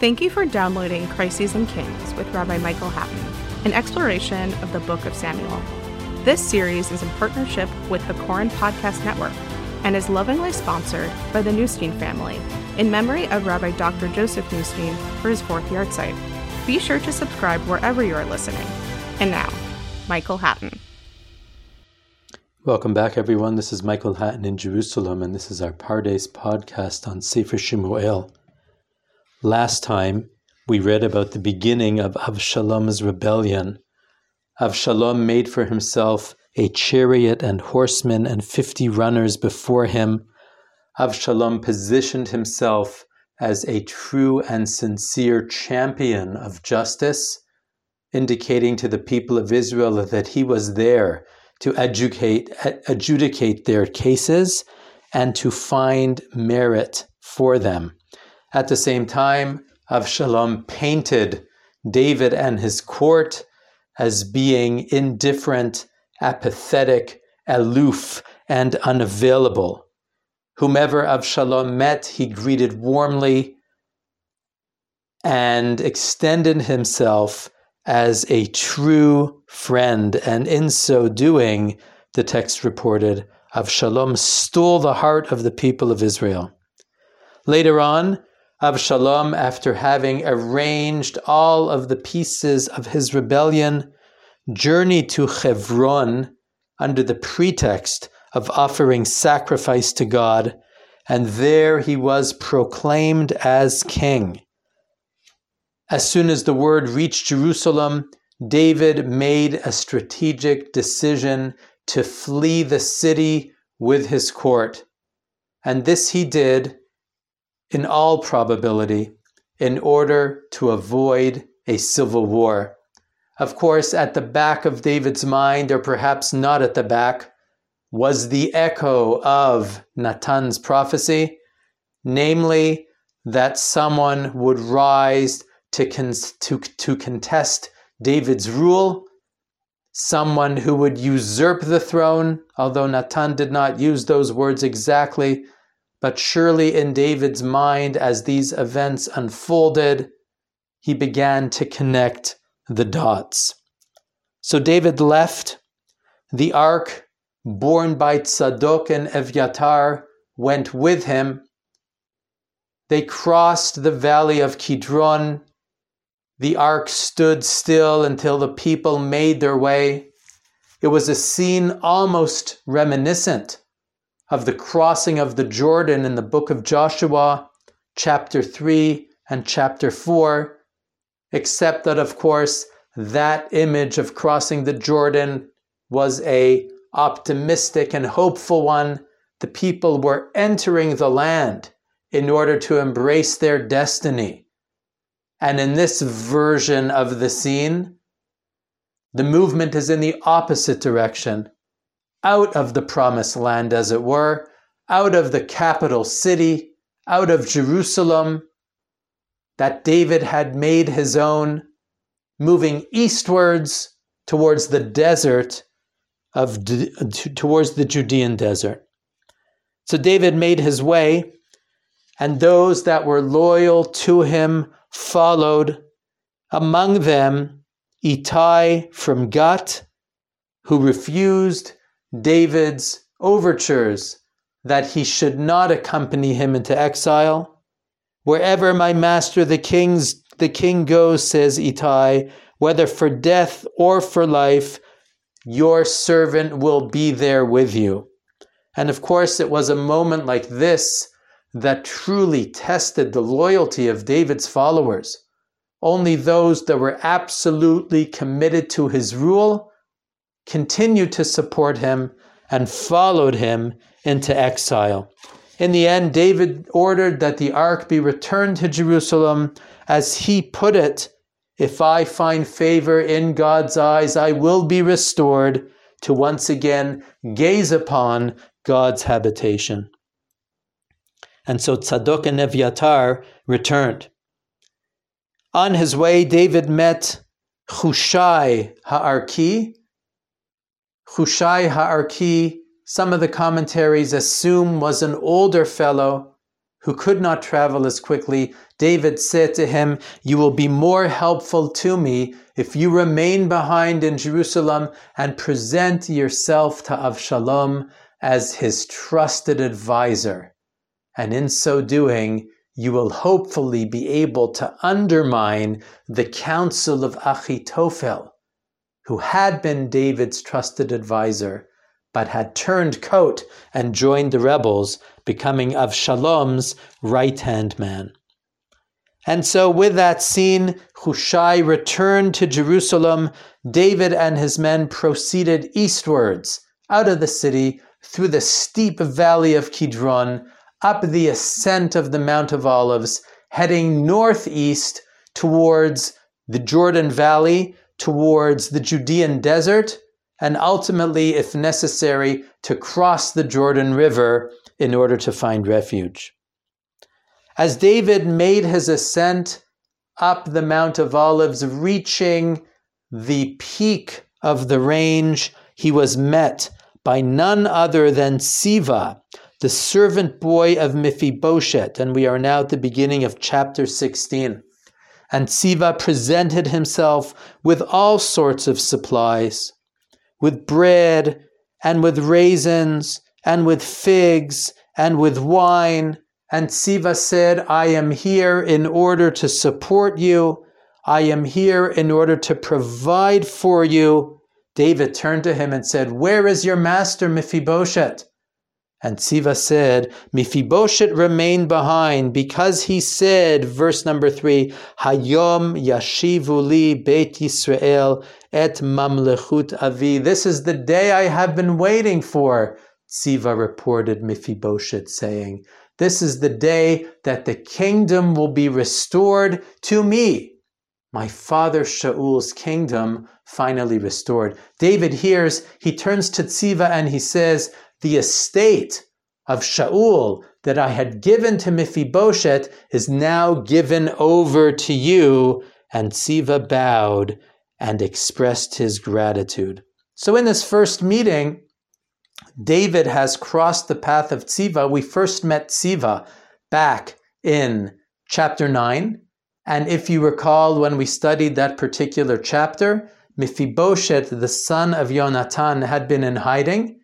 Thank you for downloading Crises and Kings with Rabbi Michael Hattin, an exploration of the Book of Samuel. This series is in partnership with the Koren Podcast Network and is lovingly sponsored by the Newstein family in memory of Rabbi Dr. Joseph Newstein for his fourth yahrzeit. Be sure to subscribe wherever you are listening. And now, Michael Hattin. Welcome back, everyone. This is Michael Hattin in Jerusalem, and this is our Pardes podcast on Sefer Shemuel. Last time, we read about the beginning of Avshalom's rebellion. Avshalom made for himself a chariot and horsemen and fifty runners before him. Avshalom positioned himself as a true and sincere champion of justice, indicating to the people of Israel that he was there to adjudicate, adjudicate their cases and to find merit for them. At the same time, Avshalom painted David and his court as being indifferent, apathetic, aloof, and unavailable. Whomever Avshalom met, he greeted warmly and extended himself as a true friend. And in so doing, the text reported, Avshalom stole the heart of the people of Israel. Later on, Avshalom, after having arranged all of the pieces of his rebellion, journeyed to Hebron under the pretext of offering sacrifice to God, and there he was proclaimed as king. As soon as the word reached Jerusalem, David made a strategic decision to flee the city with his court. And this he did, in all probability, in order to avoid a civil war. Of course, at the back of David's mind, or perhaps not at the back, was the echo of Natan's prophecy, namely that someone would rise to, con- to, to contest David's rule, someone who would usurp the throne, although Natan did not use those words exactly, but surely in David's mind, as these events unfolded, he began to connect the dots. So David left. The ark, borne by Tzadok and Evyatar, went with him. They crossed the valley of Kidron the ark stood still until the people made their way. It was a scene almost reminiscent of the crossing of the Jordan in the book of Joshua, chapter 3 and chapter 4, except that, of course, that image of crossing the Jordan was a optimistic and hopeful one. The people were entering the land in order to embrace their destiny. And in this version of the scene, the movement is in the opposite direction, out of the promised land, as it were, out of the capital city, out of Jerusalem, that David had made his own, moving eastwards towards the desert of towards the Judean desert. So David made his way, and those that were loyal to him followed, among them Itai from Gat, who refused David's overtures that he should not accompany him into exile. Wherever my master the king's the king goes, says Itai, whether for death or for life, your servant will be there with you. And of course, it was a moment like this that truly tested the loyalty of David's followers. Only those that were absolutely committed to his rule continued to support him and followed him into exile. In the end, David ordered that the ark be returned to Jerusalem. As he put it, if I find favor in God's eyes, I will be restored to once again gaze upon God's habitation. And so Tzadok and Evyatar returned. On his way, David met Hushai Ha'arki. Hushai Ha'arki, some of the commentaries assume was an older fellow, who could not travel as quickly, David said to him, You will be more helpful to me if you remain behind in Jerusalem and present yourself to Avshalom as his trusted advisor. And in so doing, you will hopefully be able to undermine the counsel of Achitophel, who had been David's trusted advisor, but had turned coat and joined the rebels, becoming Avshalom's right hand man. And so, with that scene, Hushai returned to Jerusalem. David and his men proceeded eastwards out of the city through the steep valley of Kidron up the ascent of the Mount of Olives, heading northeast towards the Jordan Valley, towards the Judean desert, and ultimately, if necessary, to cross the Jordan River in order to find refuge. As David made his ascent up the Mount of Olives, reaching the peak of the range, he was met by none other than Siva, the servant boy of Mephibosheth, and we are now at the beginning of chapter 16. And Siva presented himself with all sorts of supplies, with bread, and with raisins, and with figs, and with wine. And Siva said, I am here in order to support you. I am here in order to provide for you. David turned to him and said, Where is your master Mephibosheth? And Siva said, Mephibosheth remained behind because he said, verse number three, Hayom yashivu li Beit Yisrael et mamlechut avi. This is the day I have been waiting for, Siva reported Mephibosheth, saying, This is the day that the kingdom will be restored to me. My father Shaul's kingdom finally restored. David hears, he turns to Siva and he says, the estate of Shaul that I had given to Mephibosheth is now given over to you. And Siva bowed and expressed his gratitude. So in this first meeting, David has crossed the path of Siva. We first met Siva back in chapter 9. And if you recall, when we studied that particular chapter, Mephibosheth, the son of Yonatan, had been in hiding.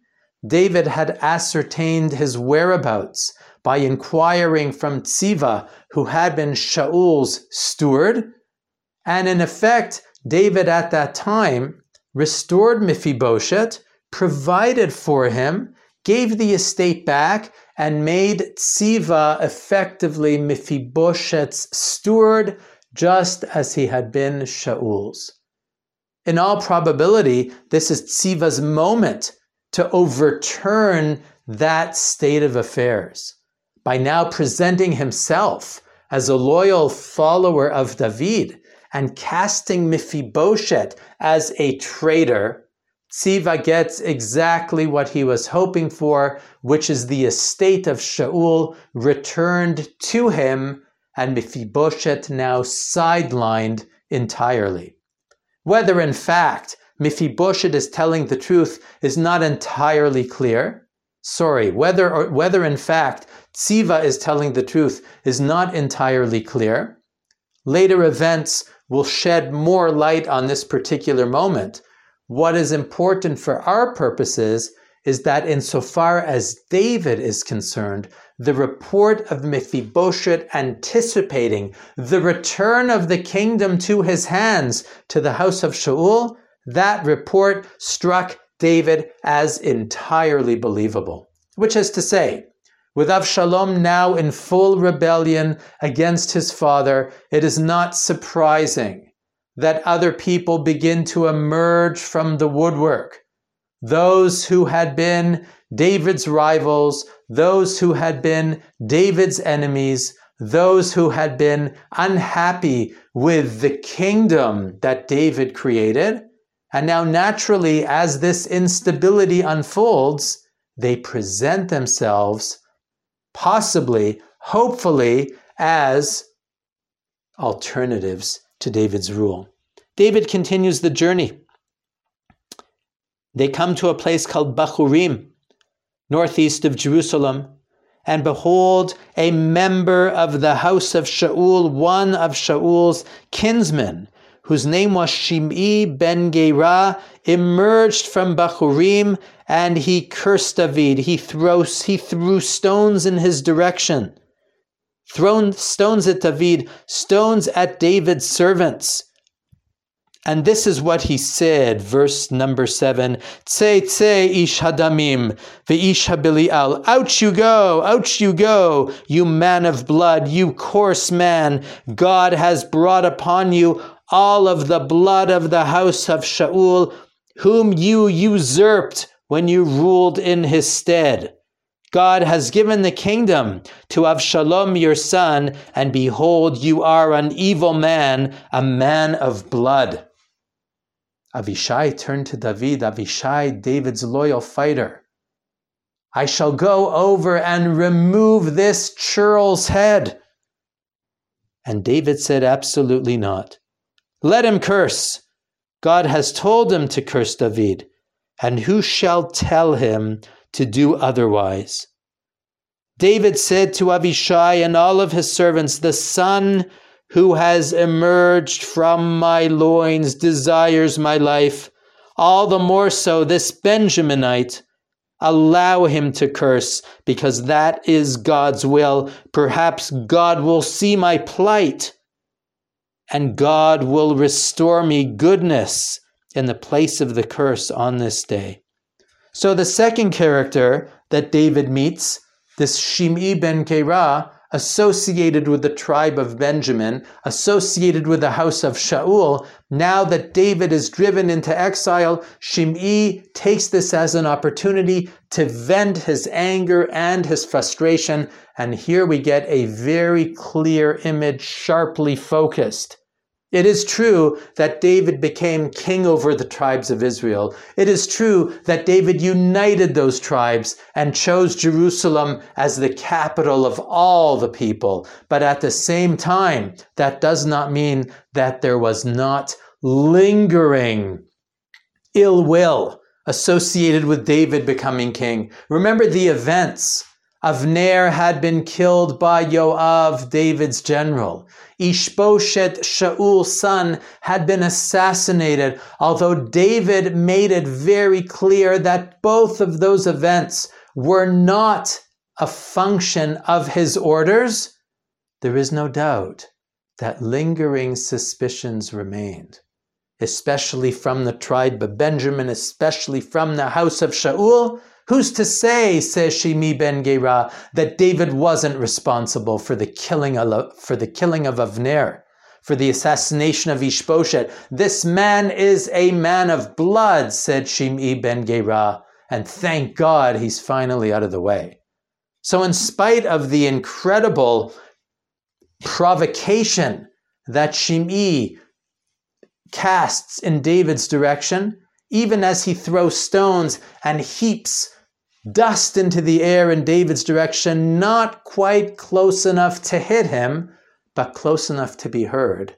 David had ascertained his whereabouts by inquiring from Tziva, who had been Shaul's steward. And in effect, David at that time restored Mephibosheth, provided for him, gave the estate back, and made Tziva effectively Mephibosheth's steward, just as he had been Shaul's. In all probability, this is Tziva's moment to overturn that state of affairs by now presenting himself as a loyal follower of David and casting Mephibosheth as a traitor, Siva gets exactly what he was hoping for, which is the estate of Shaul returned to him, and Mephibosheth now sidelined entirely. Whether in fact Mephibosheth is telling the truth is not entirely clear. Sorry, whether or whether in fact Tziva is telling the truth is not entirely clear. Later events will shed more light on this particular moment. What is important for our purposes is that insofar as David is concerned, the report of Mephibosheth anticipating the return of the kingdom to his hands to the house of Shaul that report struck David as entirely believable. Which is to say, with Avshalom now in full rebellion against his father, it is not surprising that other people begin to emerge from the woodwork. Those who had been David's rivals, those who had been David's enemies, those who had been unhappy with the kingdom that David created, and now, naturally, as this instability unfolds, they present themselves, possibly, hopefully, as alternatives to David's rule. David continues the journey. They come to a place called Bachurim, northeast of Jerusalem, and behold, a member of the house of Shaul, one of Shaul's kinsmen, whose name was Shimei ben Gera, emerged from Bahurim, and he cursed David. He, throws, he threw stones in his direction. Thrown stones at David, stones at David's servants. And this is what he said, verse number seven. Tse tse ish hadamim, ve'ish habilial. Out you go, out you go, you man of blood, you coarse man. God has brought upon you all of the blood of the house of Shaul, whom you usurped when you ruled in his stead. God has given the kingdom to Avshalom your son, and behold, you are an evil man, a man of blood. Avishai turned to David, Avishai, David's loyal fighter. I shall go over and remove this churl's head. And David said, Absolutely not. Let him curse. God has told him to curse David, and who shall tell him to do otherwise? David said to Abishai and all of his servants, The son who has emerged from my loins desires my life. All the more so, this Benjaminite, allow him to curse, because that is God's will. Perhaps God will see my plight, and God will restore me goodness in the place of the curse on this day. So, the second character that David meets, this Shimei ben Gera, associated with the tribe of Benjamin, associated with the house of Shaul. Now that David is driven into exile, Shimei takes this as an opportunity to vent his anger and his frustration. And here we get a very clear image, sharply focused. It is true that David became king over the tribes of Israel. It is true that David united those tribes and chose Jerusalem as the capital of all the people. But at the same time, that does not mean that there was not lingering ill will associated with David becoming king. Remember the events. Avner had been killed by Yoav, David's general. Ishbosheth, Shaul's son, had been assassinated, although David made it very clear that both of those events were not a function of his orders. There is no doubt that lingering suspicions remained, especially from the tribe of Benjamin, especially from the house of Shaul Who's to say, says Shimi ben Gera, that David wasn't responsible for the killing of, for the killing of Avner, for the assassination of Ishbosheth? This man is a man of blood, said Shimi ben Gera, and thank God he's finally out of the way. So, in spite of the incredible provocation that Shimei casts in David's direction, even as he throws stones and heaps dust into the air in David's direction, not quite close enough to hit him, but close enough to be heard.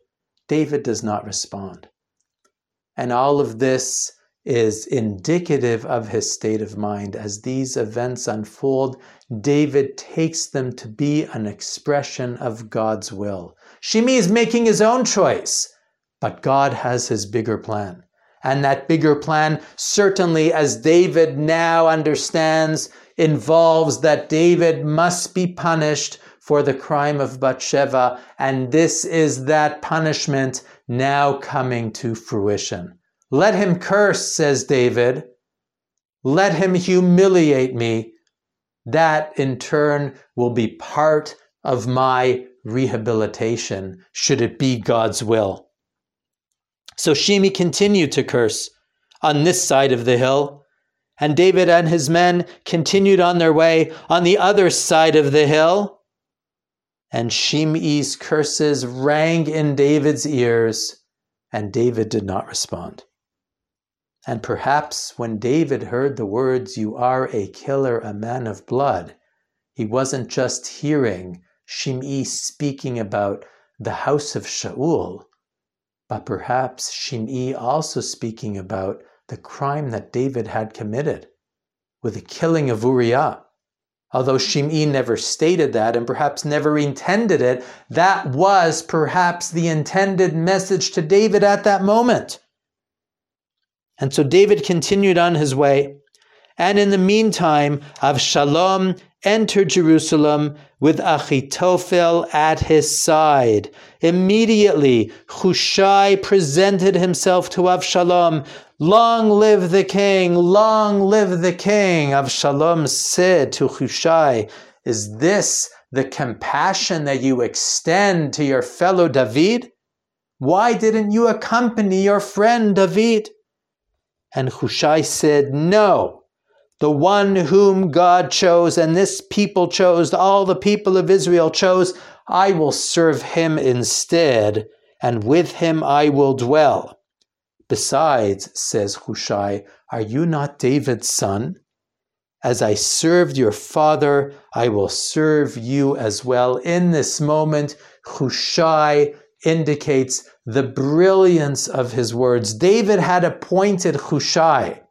David does not respond. And all of this is indicative of his state of mind. As these events unfold, David takes them to be an expression of God's will. Shimei is making his own choice, but God has his bigger plan. And that bigger plan, certainly as David now understands, involves that David must be punished for the crime of Bathsheba. And this is that punishment now coming to fruition. Let him curse, says David. Let him humiliate me. That in turn will be part of my rehabilitation, should it be God's will. So Shimei continued to curse on this side of the hill, and David and his men continued on their way on the other side of the hill. And Shimei's curses rang in David's ears, and David did not respond. And perhaps when David heard the words, You are a killer, a man of blood, he wasn't just hearing Shimei speaking about the house of Shaul, but perhaps Shimei also speaking about the crime that David had committed with the killing of Uriah. Although Shimei never stated that and perhaps never intended it, that was perhaps the intended message to David at that moment. And so David continued on his way. And in the meantime, Avshalom entered Jerusalem with Achitophel at his side. Immediately, Hushai presented himself to Avshalom. Long live the king! Long live the king! Avshalom said to Hushai, Is this the compassion that you extend to your fellow David? Why didn't you accompany your friend David? And Hushai said, No, the one whom God chose and this people chose, all the people of Israel chose, I will serve him instead, and with him I will dwell. Besides, says Hushai, are you not David's son? As I served your father, I will serve you as well. In this moment, Hushai indicates the brilliance of his words. David had appointed Hushai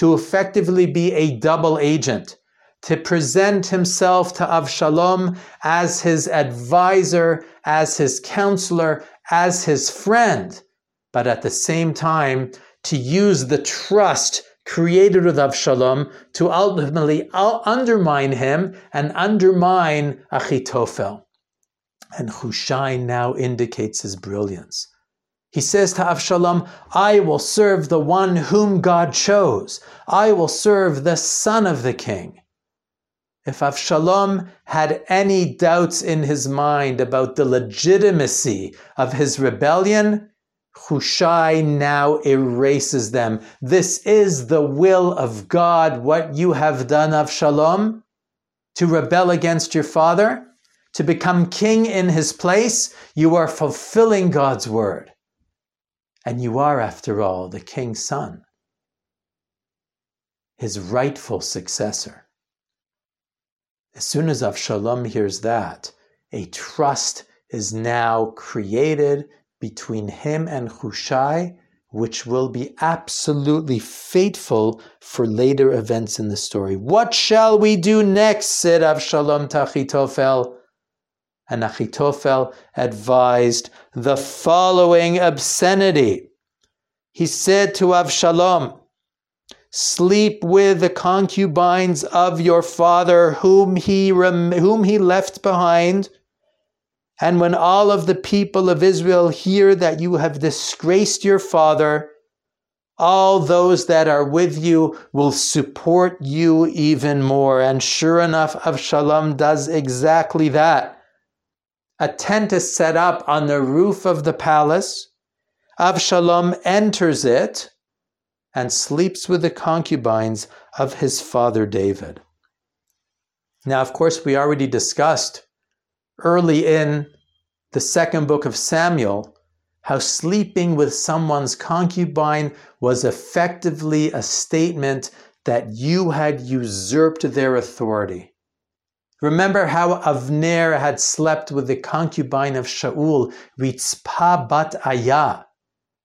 to effectively be a double agent, to present himself to Avshalom as his advisor, as his counselor, as his friend, but at the same time to use the trust created with Avshalom to ultimately undermine him and undermine Achitophel. And Hushai now indicates his brilliance. He says to Avshalom, I will serve the one whom God chose. I will serve the son of the king. If Avshalom had any doubts in his mind about the legitimacy of his rebellion, Hushai now erases them. This is the will of God, what you have done, Avshalom, to rebel against your father, to become king in his place. You are fulfilling God's word. And you are, after all, the king's son, his rightful successor. As soon as Avshalom hears that, a trust is now created between him and Hushai, which will be absolutely fateful for later events in the story. What shall we do next? said Avshalom to Achitophel and Achitophel advised the following obscenity. He said to Avshalom, Sleep with the concubines of your father, whom he, rem- whom he left behind. And when all of the people of Israel hear that you have disgraced your father, all those that are with you will support you even more. And sure enough, Avshalom does exactly that a tent is set up on the roof of the palace. Avshalom enters it and sleeps with the concubines of his father David. Now, of course, we already discussed early in the second book of Samuel how sleeping with someone's concubine was effectively a statement that you had usurped their authority. Remember how Avner had slept with the concubine of Shaul, Ritzpah bat Ayah.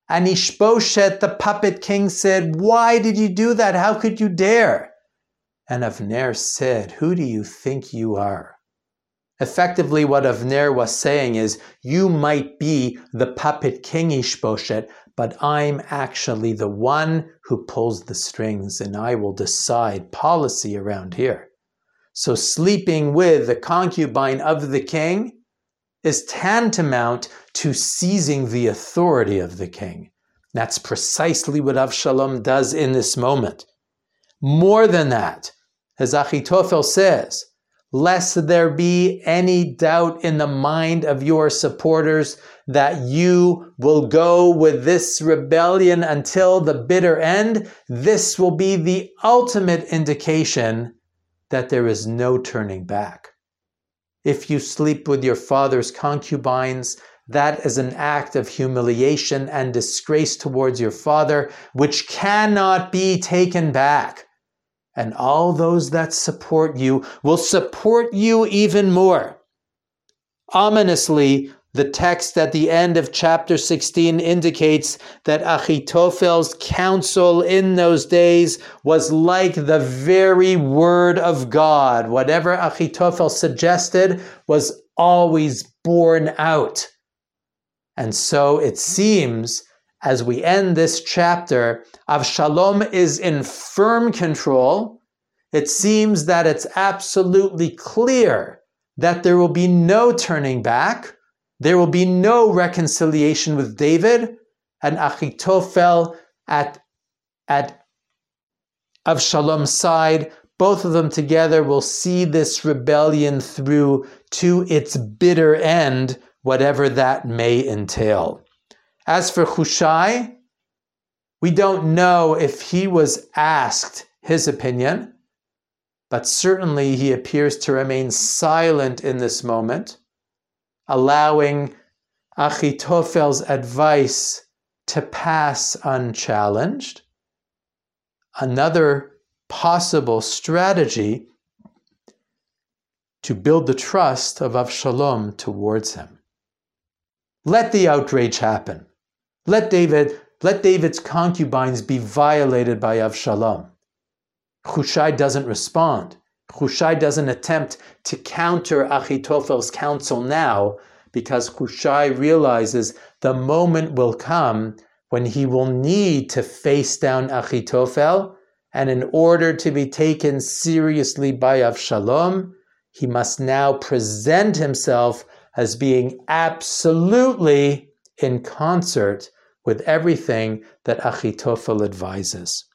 And Ishbosheth, the puppet king, said, Why did you do that? How could you dare? And Avner said, Who do you think you are? Effectively, what Avner was saying is, You might be the puppet king Ishbosheth, but I'm actually the one who pulls the strings, and I will decide policy around here. So sleeping with the concubine of the king is tantamount to seizing the authority of the king. That's precisely what Avshalom does in this moment. More than that, as Achitophel says, lest there be any doubt in the mind of your supporters that you will go with this rebellion until the bitter end, this will be the ultimate indication that there is no turning back. If you sleep with your father's concubines, that is an act of humiliation and disgrace towards your father, which cannot be taken back. And all those that support you will support you even more. Ominously, The text at the end of chapter 16 indicates that Achitophel's counsel in those days was like the very word of God. Whatever Achitophel suggested was always borne out. And so it seems as we end this chapter, Avshalom is in firm control. It seems that it's absolutely clear that there will be no turning back there will be no reconciliation with David and Achitophel at, at Avshalom's side. Both of them together will see this rebellion through to its bitter end, whatever that may entail. As for Hushai, we don't know if he was asked his opinion, but certainly he appears to remain silent in this moment allowing Achitophel's advice to pass unchallenged. Another possible strategy to build the trust of Avshalom towards him. Let the outrage happen. Let David, let David's concubines be violated by Avshalom. Hushai doesn't respond. Hushai doesn't attempt to counter Achitophel's counsel now because Hushai realizes the moment will come when he will need to face down Achitophel, and in order to be taken seriously by Avshalom, he must now present himself as being absolutely in concert with everything that Achitophel advises.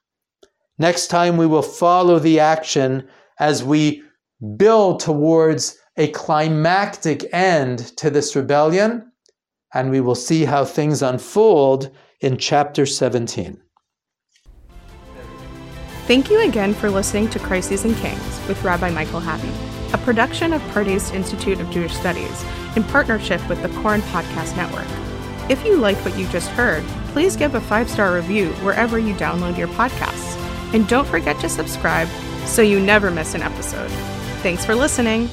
Next time, we will follow the action as we build towards a climactic end to this rebellion, and we will see how things unfold in chapter 17. Thank you again for listening to Crises and Kings with Rabbi Michael Hattin, a production of Pardes Institute of Jewish Studies in partnership with the Koren Podcast Network. If you liked what you just heard, please give a five star review wherever you download your podcasts. And don't forget to subscribe so you never miss an episode. Thanks for listening.